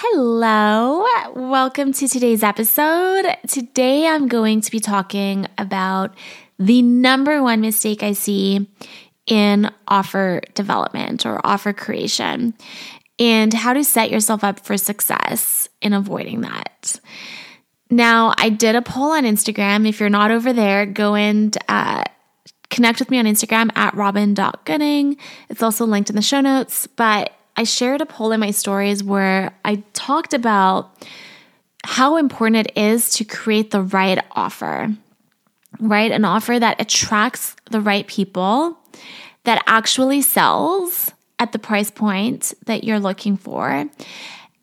Hello, welcome to today's episode. Today I'm going to be talking about the number one mistake I see in offer development or offer creation and how to set yourself up for success in avoiding that. Now, I did a poll on Instagram. If you're not over there, go and uh, connect with me on Instagram at robyn.gooding. It's also linked in the show notes, but I shared a poll in my stories where I talked about how important it is to create the right offer, right? An offer that attracts the right people, that actually sells at the price point that you're looking for,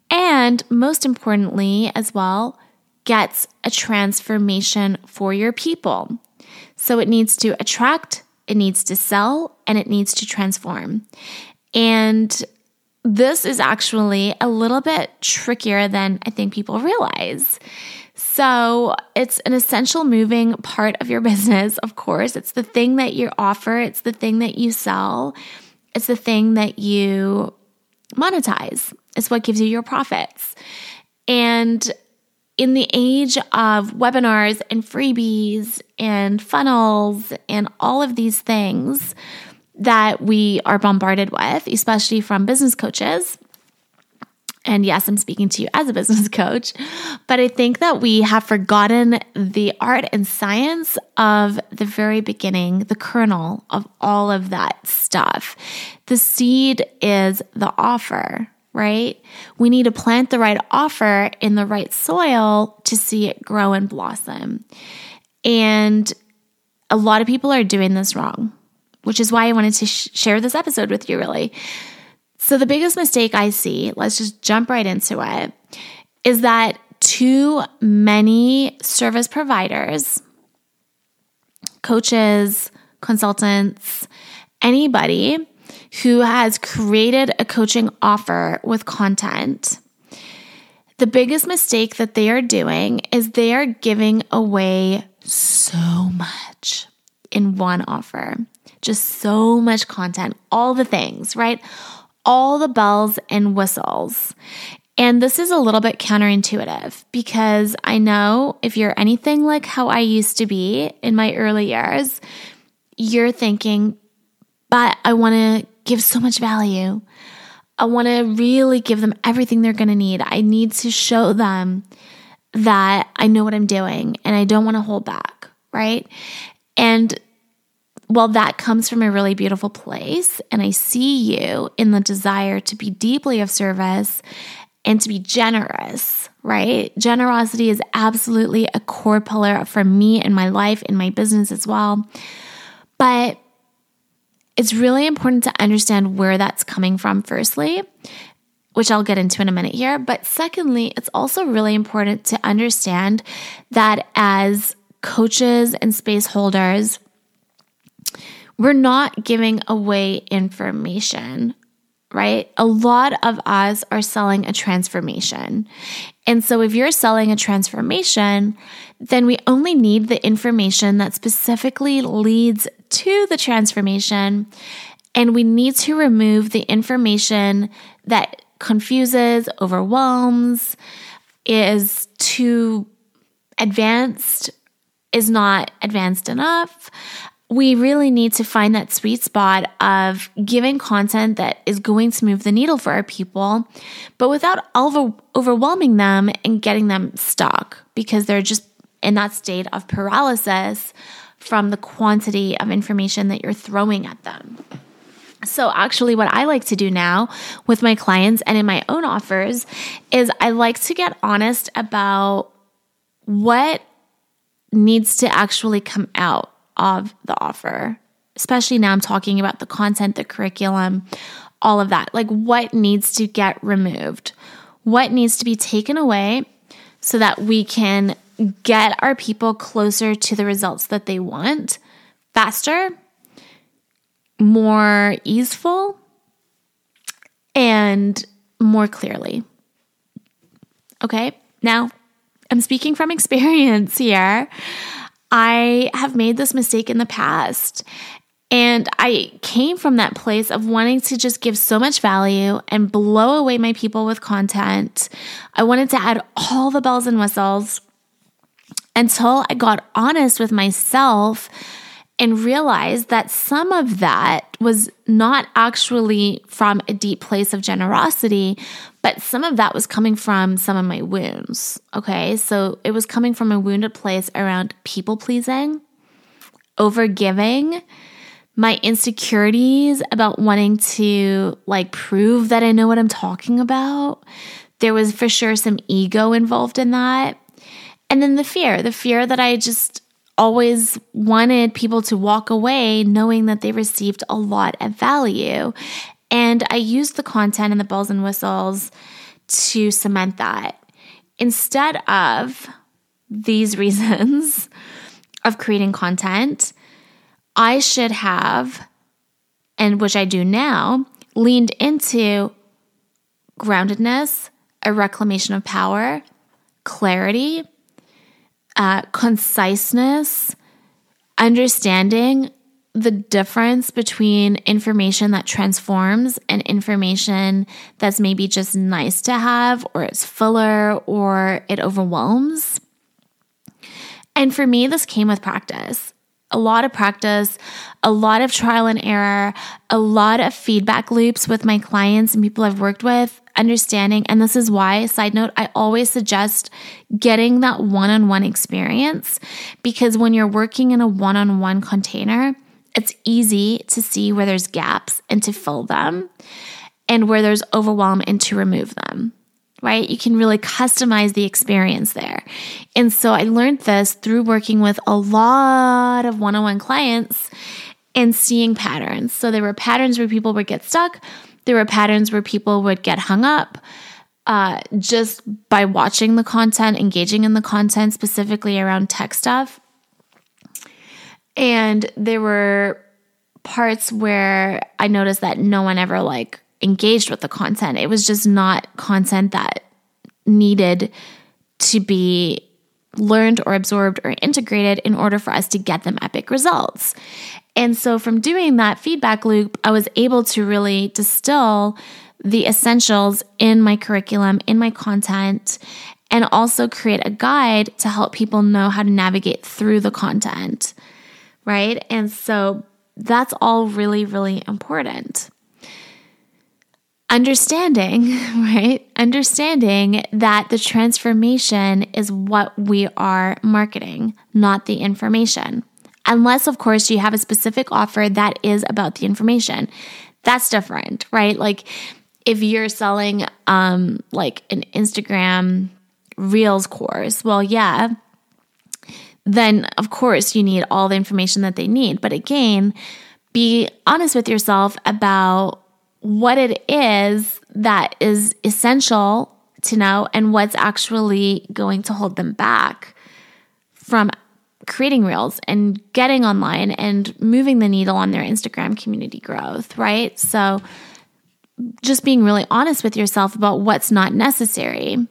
and most importantly, as well, gets a transformation for your people. So it needs to attract, it needs to sell, and it needs to transform. And this is actually a little bit trickier than I think people realize. So, it's an essential moving part of your business, of course. It's the thing that you offer, it's the thing that you sell, it's the thing that you monetize. It's what gives you your profits. And in the age of webinars and freebies and funnels and all of these things, that we are bombarded with, especially from business coaches. And yes, I'm speaking to you as a business coach, but I think that we have forgotten the art and science of the very beginning, the kernel of all of that stuff. The seed is the offer, right? We need to plant the right offer in the right soil to see it grow and blossom. And a lot of people are doing this wrong which is why I wanted to sh- share this episode with you, really. So, the biggest mistake I see, let's just jump right into it, is that too many service providers, coaches, consultants, anybody who has created a coaching offer with content, the biggest mistake that they are doing is they are giving away so much in one offer just so much content, all the things, right? All the bells and whistles. And this is a little bit counterintuitive because I know if you're anything like how I used to be in my early years, you're thinking, but I want to give so much value. I want to really give them everything they're going to need. I need to show them that I know what I'm doing and I don't want to hold back, right? And well, that comes from a really beautiful place. And I see you in the desire to be deeply of service and to be generous, right? Generosity is absolutely a core pillar for me in my life, in my business as well. But it's really important to understand where that's coming from, firstly, which I'll get into in a minute here. But secondly, it's also really important to understand that as coaches and space holders, we're not giving away information, right? A lot of us are selling a transformation. And so if you're selling a transformation, then we only need the information that specifically leads to the transformation. And we need to remove the information that confuses, overwhelms, is too advanced, is not advanced enough we really need to find that sweet spot of giving content that is going to move the needle for our people, but without over- overwhelming them and getting them stuck because they're just in that state of paralysis from the quantity of information that you're throwing at them. So, actually, what I like to do now with my clients and in my own offers is I like to get honest about what needs to actually come out of the offer. Especially now, I'm talking about the content, the curriculum, all of that. Like, what needs to get removed? What needs to be taken away so that we can get our people closer to the results that they want faster, more easeful, and more clearly. Okay, now I'm speaking from experience here. I have made this mistake in the past. And I came from that place of wanting to just give so much value and blow away my people with content. I wanted to add all the bells and whistles until I got honest with myself and realized that some of that was not actually from a deep place of generosity, but some of that was coming from some of my wounds. Okay. So it was coming from a wounded place around people pleasing, over giving, my insecurities about wanting to like prove that I know what I'm talking about. There was for sure some ego involved in that. And then the fear, the fear that I just always wanted people to walk away knowing that they received a lot of value. And I used the content and the bells and whistles to cement that. Instead of these reasons of creating content, I should have, and which I do now, leaned into groundedness, a reclamation of power, clarity, uh, conciseness, understanding the difference between information that transforms and information that's maybe just nice to have, or it's filler, or it overwhelms. And for me, this came with practice a lot of practice, a lot of trial and error, a lot of feedback loops with my clients and people I've worked with, understanding. And this is why, side note, I always suggest getting that one on one experience because when you're working in a one on one container, it's easy to see where there's gaps and to fill them and where there's overwhelm and to remove them right? You can really customize the experience there. And so I learned this through working with a lot of one on one clients and seeing patterns. So there were patterns where people would get stuck, there were patterns where people would get hung up. Uh, just by watching the content, engaging in the content, specifically around tech stuff. And there were parts where I noticed that no one ever like engaged with the content. It was just not content that needed to be learned or absorbed or integrated in order for us to get them epic results. And so, from doing that feedback loop, I was able to really distill the essentials in my curriculum, in my content, and also create a guide to help people know how to navigate through the content. Right. And so, that's all really, really important understanding, right? Understanding that the transformation is what we are marketing, not the information. Unless, of course, you have a specific offer that is about the information. That's different, right? Like if you're selling um like an Instagram Reels course, well, yeah, then of course you need all the information that they need. But again, be honest with yourself about what it is that is essential to know and what's actually going to hold them back from creating reels and getting online and moving the needle on their Instagram community growth, right? So, just being really honest with yourself about what's not necessary.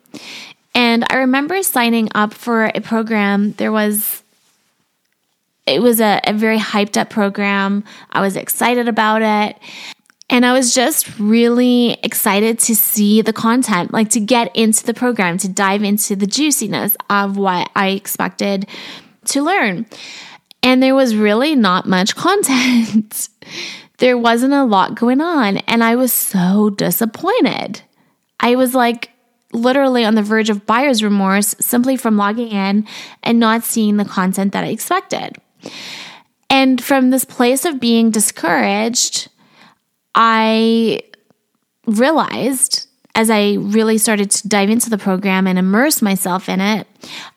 And I remember signing up for a program. There was it was a, a, very hyped up program. I was excited about it. And I was just really excited to see the content, like to get into the program, to dive into the juiciness of what I expected to learn. And there was really not much content. there wasn't a lot going on. And I was so disappointed. I was like, literally on the verge of buyer's remorse simply from logging in and not seeing the content that I expected. And from this place of being discouraged, I realized as I really started to dive into the program and immerse myself in it,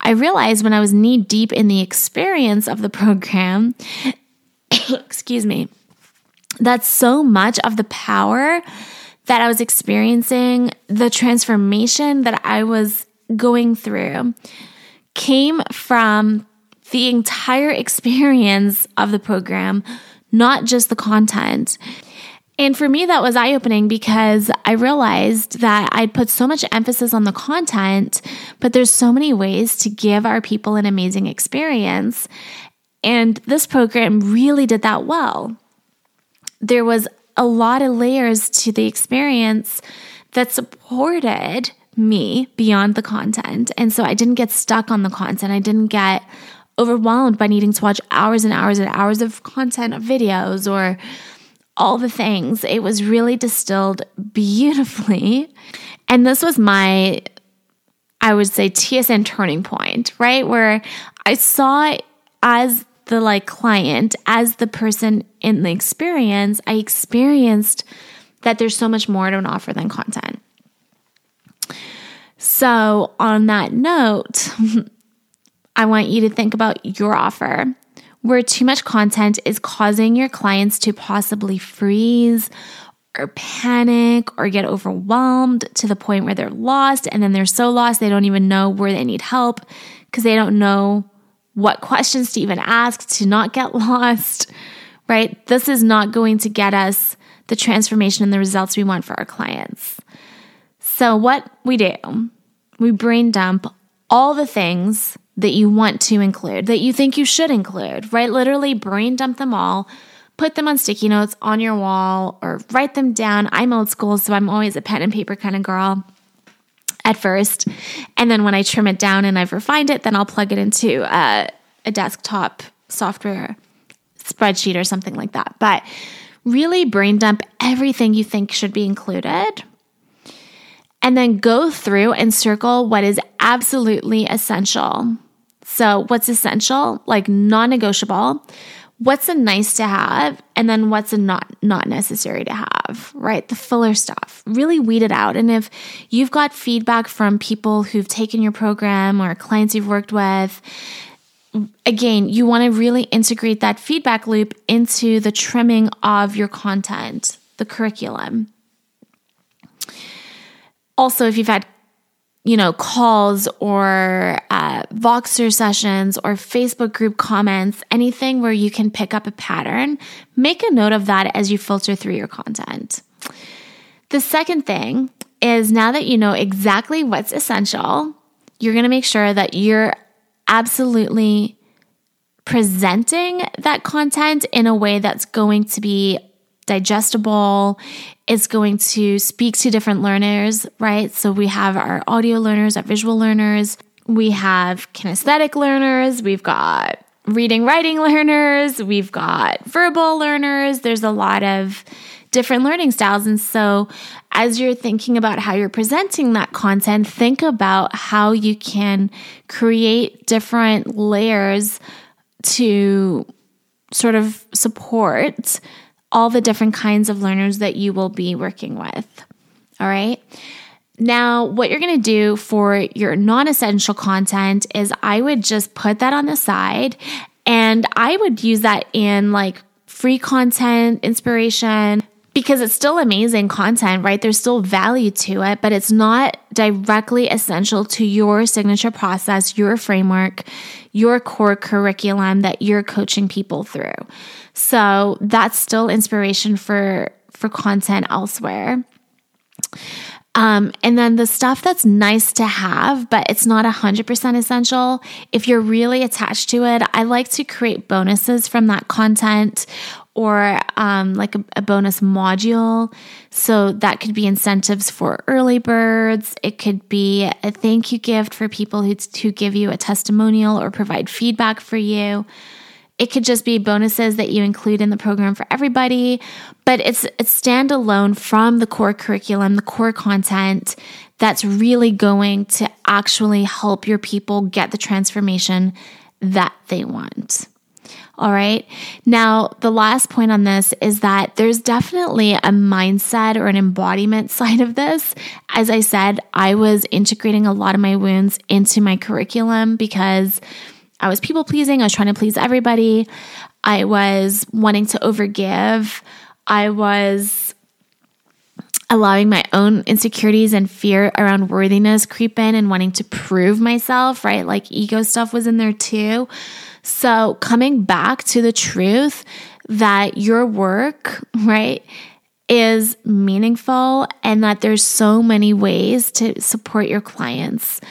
I realized when I was knee deep in the experience of the program, excuse me, that so much of the power that I was experiencing, the transformation that I was going through, came from the entire experience of the program, not just the content. And for me, that was eye opening because I realized that I'd put so much emphasis on the content, but there's so many ways to give our people an amazing experience. And this program really did that well. there was a lot of layers to the experience that supported me beyond the content. And so I didn't get stuck on the content. I didn't get overwhelmed by needing to watch hours and hours and hours of content of videos or all the things. It was really distilled beautifully. And this was my, I would say, TSN turning point, right? Where I saw as the like client, as the person in the experience, I experienced that there's so much more to an offer than content. So, on that note, I want you to think about your offer where too much content is causing your clients to possibly freeze or panic or get overwhelmed to the point where they're lost and then they're so lost they don't even know where they need help because they don't know what questions to even ask to not get lost, right? This is not going to get us the transformation and the results we want for our clients. So, what we do, we brain dump all the things that you want to include, that you think you should include, right? Literally brain dump them all, put them on sticky notes on your wall or write them down. I'm old school, so I'm always a pen and paper kind of girl at first. And then when I trim it down and I've refined it, then I'll plug it into a, a desktop software spreadsheet or something like that. But really brain dump everything you think should be included and then go through and circle what is absolutely essential. So, what's essential, like non negotiable, what's a nice to have, and then what's a not not necessary to have, right? The filler stuff. Really weed it out. And if you've got feedback from people who've taken your program or clients you've worked with, again, you want to really integrate that feedback loop into the trimming of your content, the curriculum. Also, if you've had you know, calls or uh, Voxer sessions or Facebook group comments, anything where you can pick up a pattern, make a note of that as you filter through your content. The second thing is now that you know exactly what's essential, you're going to make sure that you're absolutely presenting that content in a way that's going to be digestible. It's going to speak to different learners, right? So we have our audio learners, our visual learners, we have kinesthetic learners, we've got reading, writing learners, we've got verbal learners. There's a lot of different learning styles. And so, as you're thinking about how you're presenting that content, think about how you can create different layers to sort of support all the different kinds of learners that you will be working with. All right. Now, what you're going to do for your non essential content is I would just put that on the side and I would use that in like free content, inspiration, because it's still amazing content, right? There's still value to it, but it's not directly essential to your signature process, your framework, your core curriculum that you're coaching people through. So that's still inspiration for for content elsewhere. Um, and then the stuff that's nice to have, but it's not 100% essential. If you're really attached to it, I like to create bonuses from that content or um, like a, a, bonus module. So that could be incentives for early birds. It could be a thank you gift for people who, who give you a testimonial or provide feedback for you. It could just be bonuses that you include in the program for everybody, but it's it's standalone from the core curriculum, the core content that's really going to actually help your people get the transformation that they want. All right. Now, the last point on this is that there's definitely a mindset or an embodiment side of this. As I said, I was integrating a lot of my wounds into my curriculum because I was people pleasing. I was trying to please everybody. I was wanting to overgive. I was allowing my own insecurities and fear around worthiness creep in and wanting to prove myself, right? Like ego stuff was in there too. So coming back to the truth that your work, right, is meaningful and that there's so many ways to support your clients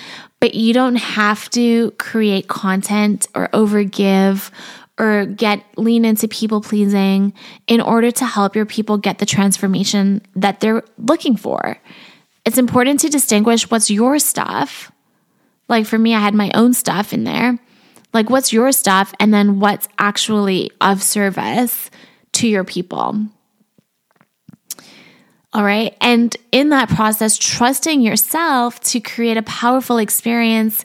but you don't have to create content or overgive or get lean into people pleasing in order to help your people get the transformation that they're looking for. It's important to distinguish what's your stuff. Like for me, I had my own stuff in there. Like, what's your stuff? And then what's actually of service to your people. All right. And in that process, trusting yourself to create a powerful experience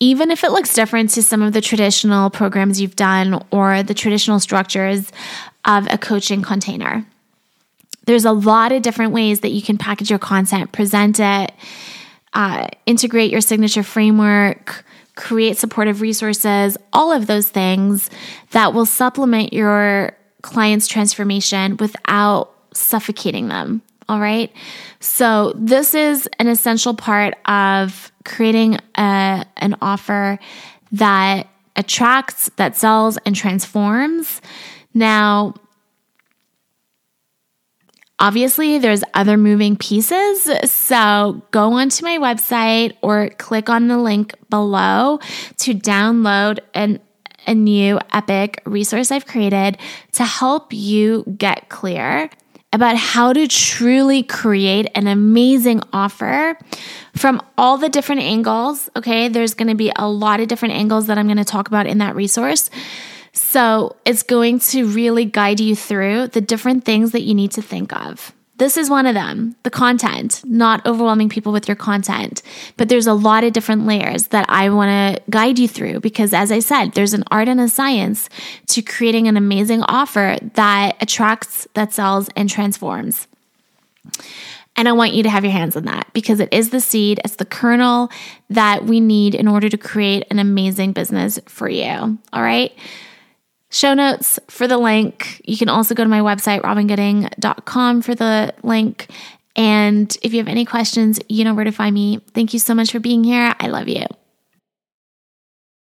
even if it looks different to some of the traditional programs you've done or the traditional structures of a coaching container. There's a lot of different ways that you can package your content, present it, uh, integrate your signature framework, create supportive resources, all of those things that will supplement your client's transformation without suffocating them. All right. So, this is an essential part of creating a, an offer that attracts, that sells, and transforms. Now, Obviously, there's other moving pieces. So go onto my website or click on the link below to download an, a new epic resource I've created to help you get clear about how to truly create an amazing offer from all the different angles. Okay, there's going to be a lot of different angles that I'm going to talk about in that resource. So it's going to really guide you through the different things that you need to think of. This is one of them the content, not overwhelming people with your content. But there's a lot of different layers that I want to guide you through because, as I said, there's an art and a science to creating an amazing offer that attracts, that sells, and transforms. And I want you to have your hands on that because it is the seed, it's the kernel that we need in order to create an amazing business for you. All right show notes for the link. You can also go to my website, robyngooding.com, for the link. And if you have any questions, you know where to find me. Thank you so much for being here. I love you.